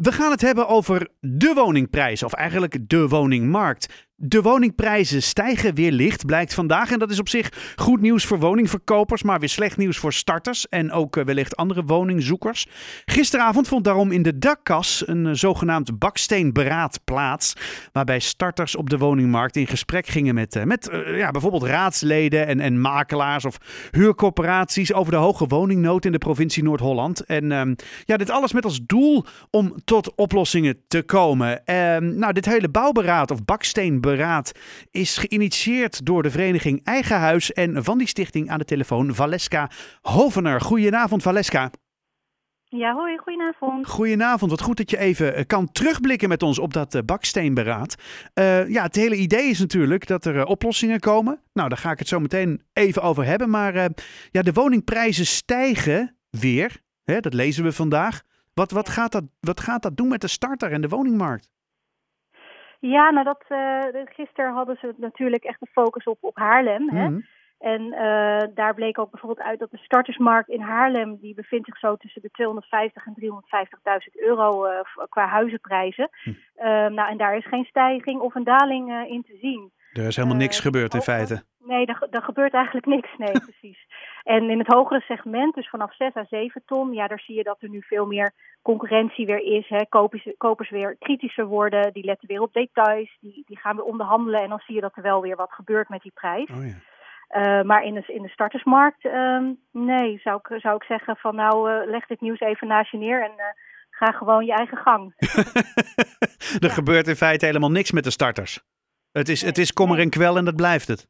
We gaan het hebben over de woningprijs, of eigenlijk de woningmarkt. De woningprijzen stijgen weer licht, blijkt vandaag. En dat is op zich goed nieuws voor woningverkopers, maar weer slecht nieuws voor starters en ook eh, wellicht andere woningzoekers. Gisteravond vond daarom in de dakkas een eh, zogenaamd baksteenberaad plaats, waarbij starters op de woningmarkt in gesprek gingen met, eh, met ja, bijvoorbeeld raadsleden en, en makelaars of huurcorporaties over de hoge woningnood in de provincie Noord-Holland. En ehm, ja, dit alles met als doel om tot oplossingen te komen. Ehm, nou, dit hele bouwberaad of baksteenberaad beraad is geïnitieerd door de vereniging Eigen Huis en van die stichting aan de telefoon Valeska Hovener. Goedenavond Valeska. Ja, hoi, goedenavond. Goedenavond, wat goed dat je even eh, kan terugblikken met ons op dat eh, baksteenberaad. Uh, ja, het hele idee is natuurlijk dat er oplossingen komen. Nou, daar ga ik het zo meteen even over hebben. Maar ja, de woningprijzen stijgen weer. Hè, dat lezen we vandaag. Wat, wat, gaat dat, wat gaat dat doen met de starter en de woningmarkt? Ja, nou dat, uh, gisteren hadden ze natuurlijk echt de focus op, op Haarlem. Hè? Mhm. En uh, daar bleek ook bijvoorbeeld uit dat de startersmarkt in Haarlem, die bevindt zich zo tussen de 250 en 350.000 euro uh, qua huizenprijzen. Hm. nou, en daar is geen stijging of een daling in te zien. Er is helemaal niks gebeurd in feite. Nee, er, gebeurt eigenlijk niks. Nee, precies. En in het hogere segment, dus vanaf 6 à 7 ton, ja, daar zie je dat er nu veel meer concurrentie weer is. Hè. Kopers, kopers weer kritischer worden, die letten weer op details, die, die gaan weer onderhandelen. En dan zie je dat er wel weer wat gebeurt met die prijs. Oh, ja. Uh, maar in de, in de startersmarkt, uh, nee, zou ik, zou ik zeggen van nou, uh, leg dit nieuws even naast je neer en eh, ga gewoon je eigen gang. er gebeurt in feite helemaal niks met de starters. Het is, het is kommer en kwel en dat blijft het.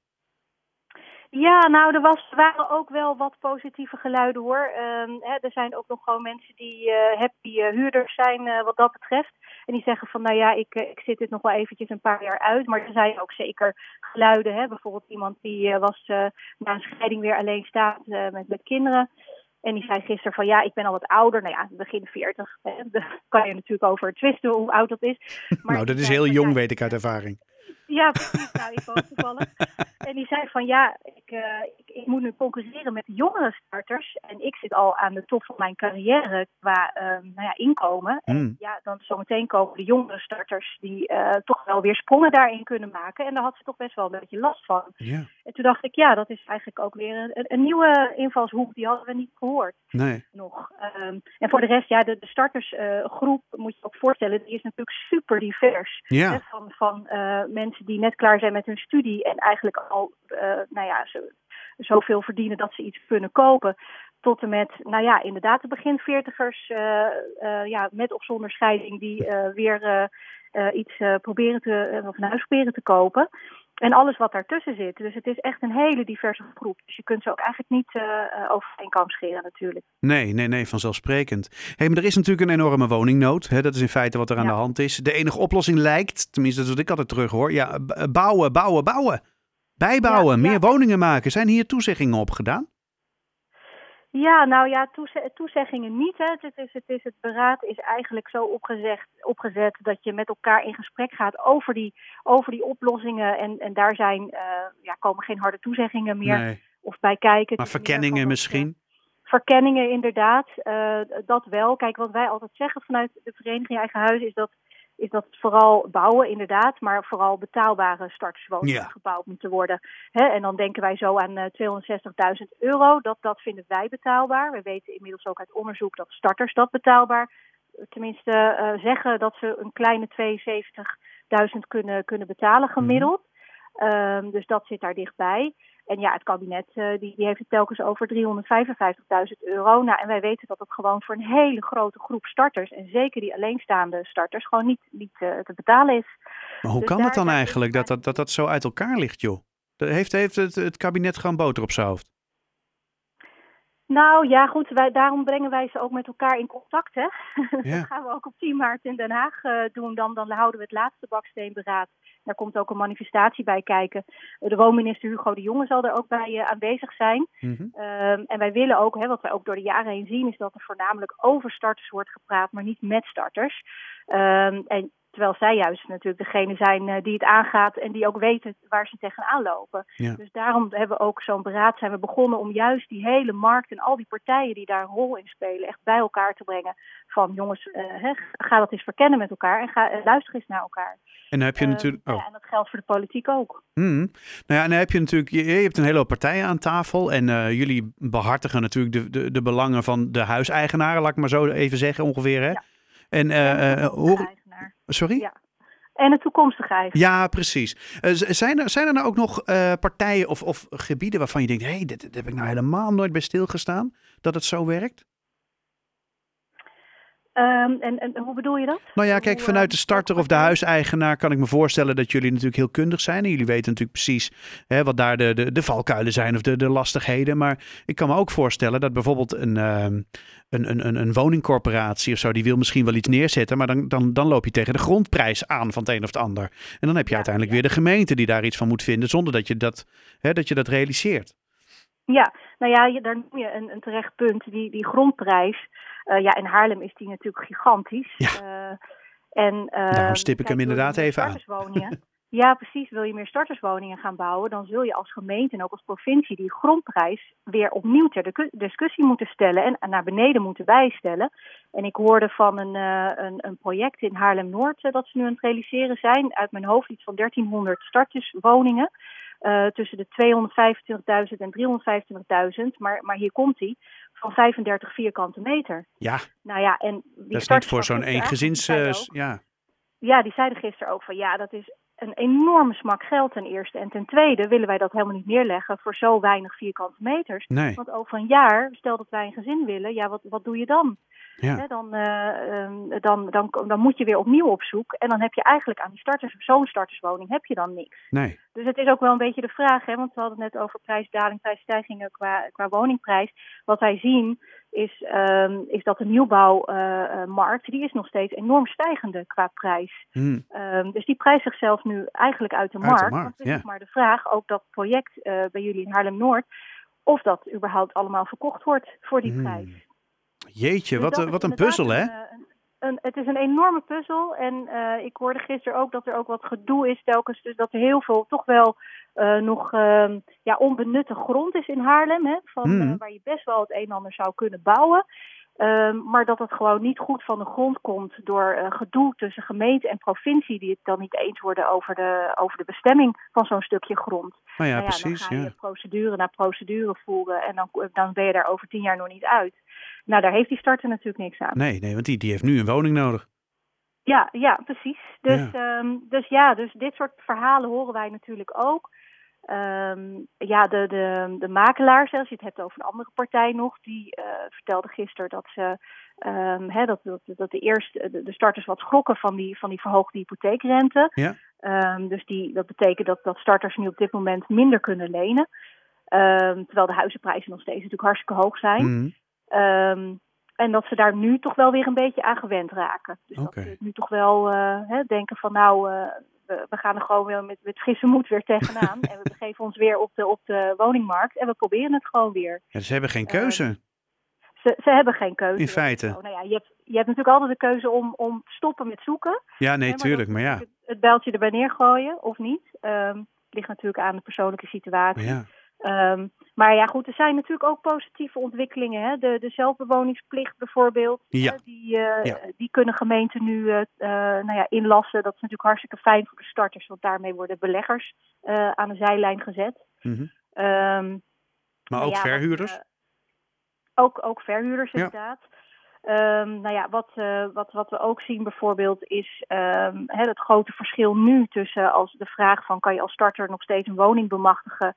Ja, nou, er was, waren ook wel wat positieve geluiden hoor. Uh, hè, er zijn ook nog gewoon mensen die uh, happy uh, huurders zijn uh, wat dat betreft. En die zeggen van, nou ja, ik, ik zit dit nog wel eventjes een paar jaar uit. Maar er zijn ook zeker geluiden. Hè? Bijvoorbeeld iemand die was na een scheiding weer alleen staat met, met kinderen. En die zei gisteren van ja, ik ben al wat ouder. Nou ja, begin 40. Hè. Daar kan je natuurlijk over twisten hoe oud dat is. Maar nou, dat is heel jong, weet ik uit ervaring. Ja, precies. Nou, ik ook toevallig. En die zei van ja, ik, uh, ik, ik, moet nu concurreren met de jongere starters. En ik zit al aan de top van mijn carrière qua uh, nou ja, inkomen. En hmm. ja, dan zometeen komen de jongere starters die uh, toch wel weer sprongen daarin kunnen maken. En daar had ze toch best wel een beetje last van. En toen dacht ik, ja, dat is eigenlijk ook weer een, een nieuwe invalshoek. Die hadden we niet gehoord. Nee. Nog. Um, en voor de rest, ja, de, de startersgroep moet je ook voorstellen, die is natuurlijk super divers. Hè, van van mensen die net klaar zijn met hun studie en eigenlijk al, nou ja, zoveel verdienen dat ze iets kunnen kopen. Tot en met, nou ja, inderdaad de begin veertigers, uh, uh, ja, met of zonder scheiding, die weer iets proberen te, of een huis proberen te kopen. En alles wat daartussen zit. Dus het is echt een hele diverse groep. Dus je kunt ze ook eigenlijk niet uh, over één kam scheren natuurlijk. Nee, nee, nee, vanzelfsprekend. Hey, maar er is natuurlijk een enorme woningnood. Hè? Dat is in feite wat er aan de hand is. De enige oplossing lijkt, tenminste dat is wat ik altijd terug hoor, ja, bouwen, bouwen, bouwen. Bijbouwen, meer woningen maken. Zijn hier toezeggingen op gedaan? Ja, nou ja, toezeggingen niet. Hè. Het, is, het, is, het beraad is eigenlijk zo opgezet, opgezet dat je met elkaar in gesprek gaat over die, over die oplossingen. En, en daar zijn, uh, ja, komen geen harde toezeggingen meer of bij kijken. Maar verkenningen misschien? Verkenningen inderdaad, uh, dat wel. Kijk, wat wij altijd zeggen vanuit de Vereniging Eigen Huis is dat is dat vooral bouwen inderdaad, maar vooral betaalbare starterswoningen gebouwd moeten worden. en dan denken wij zo aan 260.000 eh, euro. Dat, dat vinden wij betaalbaar. We weten inmiddels ook uit onderzoek dat starters dat betaalbaar tenminste uh, zeggen dat ze een kleine 72.000 kunnen, kunnen betalen gemiddeld. Mm. dus dat zit daar dichtbij. En ja, het kabinet uh, die, die heeft het telkens over 355.000 euro. Nou, en wij weten dat het gewoon voor een hele grote groep starters, en zeker die alleenstaande starters, gewoon niet, niet uh, te betalen is. Maar hoe dus kan het dan eigenlijk dat dat, dat dat zo uit elkaar ligt, joh? Heeft, heeft het, het kabinet gewoon boter op zijn hoofd? Nou ja, goed, wij, daarom brengen wij ze ook met elkaar in contact. Hè? Ja. dat gaan we ook op 10 maart in Den Haag uh, doen. Dan, dan houden we het laatste baksteenberaad. Daar komt ook een manifestatie bij kijken. De woonminister Hugo de Jonge zal er ook bij uh, aanwezig zijn. Mm -hmm. en wij willen ook, hè, wat wij ook door de jaren heen zien, is dat er voornamelijk over starters wordt gepraat, maar niet met starters. Um, en terwijl zij juist natuurlijk degene zijn die het aangaat en die ook weten waar ze tegenaan lopen. Dus daarom hebben we ook zo'n beraad zijn we begonnen om juist die hele markt en al die partijen die daar een rol in spelen echt bij elkaar te brengen. Van jongens, hè, ga dat eens verkennen met elkaar en ga luister eens naar elkaar. En dan heb je natuurlijk. Oh. Ja, en dat geldt voor de politiek ook. Mm. Nou ja, en dan heb je natuurlijk. Je, je hebt een hele hoop partijen aan tafel. En jullie behartigen natuurlijk de, de, de belangen van de huiseigenaren, laat ik maar zo even zeggen ongeveer. Hè? Ja. En uh, hoe. Sorry? Ja. En de toekomstige. Ja, precies. Uh, zijn, er, zijn er nou ook nog uh, partijen of, of gebieden waarvan je denkt: hé, hey, dit, dit, heb ik nou helemaal nooit bij stilgestaan? Dat het zo werkt? Um, en, en, hoe bedoel je dat? Nou ja, kijk, vanuit de starter of de huiseigenaar kan ik me voorstellen dat jullie natuurlijk heel kundig zijn. En jullie weten natuurlijk precies hè, wat daar de, de, de valkuilen zijn of de, de lastigheden. Maar ik kan me ook voorstellen dat bijvoorbeeld een, um, een, een, een, een woningcorporatie of zo, die wil misschien wel iets neerzetten. Maar dan, dan, dan loop je tegen de grondprijs aan van het een of het ander. En dan heb je ja, uiteindelijk ja. weer de gemeente die daar iets van moet vinden, zonder dat je dat, hè, dat, je dat realiseert. Ja, nou ja, daar noem je een, een terecht punt. Die, die grondprijs. Uh, ja, in Haarlem is die natuurlijk gigantisch. Ja. Uh, en, uh, Daarom stip ik hem inderdaad even aan. ja, precies. Wil je meer starterswoningen gaan bouwen, dan zul je als gemeente en ook als provincie die grondprijs weer opnieuw ter discussie moeten stellen en naar beneden moeten bijstellen. En ik hoorde van een, een, een project in Haarlem-Noord dat ze nu aan het realiseren zijn. Uit mijn hoofd iets van 1300 starterswoningen. Uh, tussen de 225.000 en 325.000. Maar, maar hier komt hij van 35 vierkante meter. Ja. Nou ja, en die dat is niet voor zo'n eengezins. Uh, ja. ja, die zeiden gisteren ook van ja, dat is een enorme smak geld ten eerste. En ten tweede willen wij dat helemaal niet neerleggen voor zo weinig vierkante meters. Nee. Want over een jaar, stel dat wij een gezin willen, ja, wat, wat doe je dan? Ja. Dan, uh, dan, dan, dan moet je weer opnieuw op zoek. En dan heb je eigenlijk aan die starters, zo'n starterswoning heb je dan niks. Nee. Dus het is ook wel een beetje de vraag, hè, want we hadden het net over prijsdaling, prijsstijgingen qua, qua woningprijs. Wat wij zien is, um, is dat de nieuwbouwmarkt, uh, die is nog steeds enorm stijgende qua prijs. Hmm. Um, dus die prijst zichzelf nu eigenlijk uit de Uit markt. de markt, ja. is maar de vraag, ook dat project uh, bij jullie in Haarlem-Noord, of dat überhaupt allemaal verkocht wordt voor die Hmm. prijs. Jeetje, Dus wat, wat een puzzel, hè? een, eh, Een, het is een enorme puzzel. En uh, ik hoorde gisteren ook dat er ook wat gedoe is telkens. Dus dat er heel veel toch wel uh, nog uh, ja, onbenutte grond is in Haarlem. Hè, van, uh, waar je best wel het een en ander zou kunnen bouwen. Um, maar dat het gewoon niet goed van de grond komt door uh, gedoe tussen gemeente en provincie die het dan niet eens worden over de, over de bestemming van zo'n stukje grond. Nou ja, Nou ja, precies. Dan ga je Ja. procedure na procedure voeren en dan, dan ben je daar over tien jaar nog niet uit. Nou, daar heeft die starter natuurlijk niks aan. Nee, nee, want die, die heeft nu een woning nodig. Ja, ja, precies. Dus ja. Um, dus ja, dus dit soort verhalen horen wij natuurlijk ook. Um, ja, de, de, de makelaars, als je het hebt over een andere partij nog, die uh, vertelde gisteren dat ze um, hè, dat, dat, dat de eerste de, de starters wat schrokken van die, van die verhoogde hypotheekrente. Ja. Um, dus die, dat betekent dat, dat starters nu op dit moment minder kunnen lenen. Terwijl de huizenprijzen nog steeds natuurlijk hartstikke hoog zijn. Mhm. En dat ze daar nu toch wel weer een beetje aan gewend raken. Dus dat ze nu toch wel uh, hè, denken van nou, uh, we, we, gaan er gewoon weer met, met frisse moed weer tegenaan. en we begeven ons weer op de, op de woningmarkt en we proberen het gewoon weer. Ja, ze hebben geen keuze. Uh, ze, ze, hebben geen keuze. In feite. Nou ja, je, hebt, je hebt natuurlijk altijd de keuze om, om te stoppen met zoeken. Ja, nee, hè, maar tuurlijk, maar ja. Het, het bijltje erbij neergooien of niet. Um, ligt natuurlijk aan de persoonlijke situatie. Ja. Um, maar ja, goed, er zijn natuurlijk ook positieve ontwikkelingen. Hè? De, de zelfbewoningsplicht bijvoorbeeld, Ja. hè, die, uh, Ja. die kunnen gemeenten nu uh, uh, nou ja, inlassen. Dat is natuurlijk hartstikke fijn voor de starters, want daarmee worden beleggers uh, aan de zijlijn gezet. Mhm. Um, Maar nou ook ja, verhuurders? Ook, ook verhuurders, inderdaad. Um, nou ja, wat, uh, wat, wat we ook zien bijvoorbeeld is um, hè, het grote verschil nu tussen als de vraag van kan je als starter nog steeds een woning bemachtigen.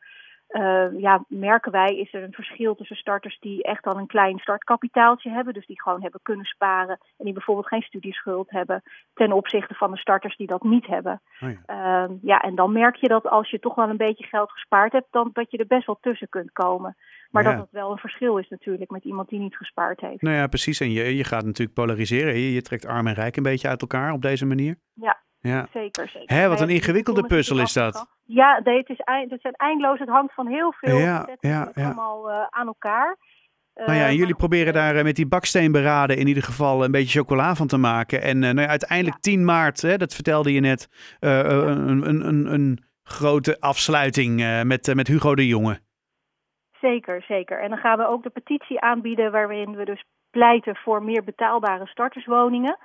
Uh, ja, merken wij is er een verschil tussen starters die echt al een klein startkapitaaltje hebben. Dus die gewoon hebben kunnen sparen en die bijvoorbeeld geen studieschuld hebben. Ten opzichte van de starters die dat niet hebben. Oh ja. Uh, ja, en dan merk je dat als je toch wel een beetje geld gespaard hebt, dan dat je er best wel tussen kunt komen. Maar Ja. dat het wel een verschil is natuurlijk met iemand die niet gespaard heeft. Nou ja, precies. En je, je gaat natuurlijk polariseren. Je, je trekt arm en rijk een beetje uit elkaar op deze manier. Ja, Ja. zeker. zeker. Hè, wat een ingewikkelde puzzel is dat. Ja, nee, het, is, eind- het zijn eindeloos. Het hangt van heel veel Ja, facetten ja, ja. allemaal uh, aan elkaar. Nou ja, en jullie proberen daar met die baksteenberaden in ieder geval een beetje chocola van te maken. En nou ja, uiteindelijk 10 maart, hè, dat vertelde je net, een, een, een, een grote afsluiting met, met Hugo de Jonge. Zeker, zeker. En dan gaan we ook de petitie aanbieden waarin we dus pleiten voor meer betaalbare starterswoningen.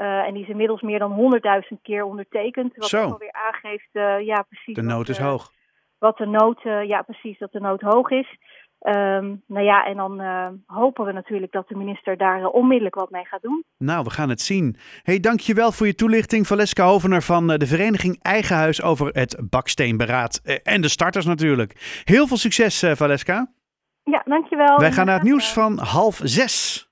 Uh, en die is inmiddels meer dan 100.000 keer ondertekend. Wat Zo. alweer aangeeft, uh, ja precies. De nood is uh, hoog. Wat de nood, ja precies, dat de nood hoog is. Um, nou ja, en dan hopen we natuurlijk dat de minister daar onmiddellijk wat mee gaat doen. Nou, we gaan het zien. hey, dankjewel voor je toelichting, Valeska Hovener van de vereniging Eigen Huis over het baksteenberaad. en de starters natuurlijk. Heel veel succes, Valeska. Ja, dankjewel. Wij gaan naar het nieuws van half zes.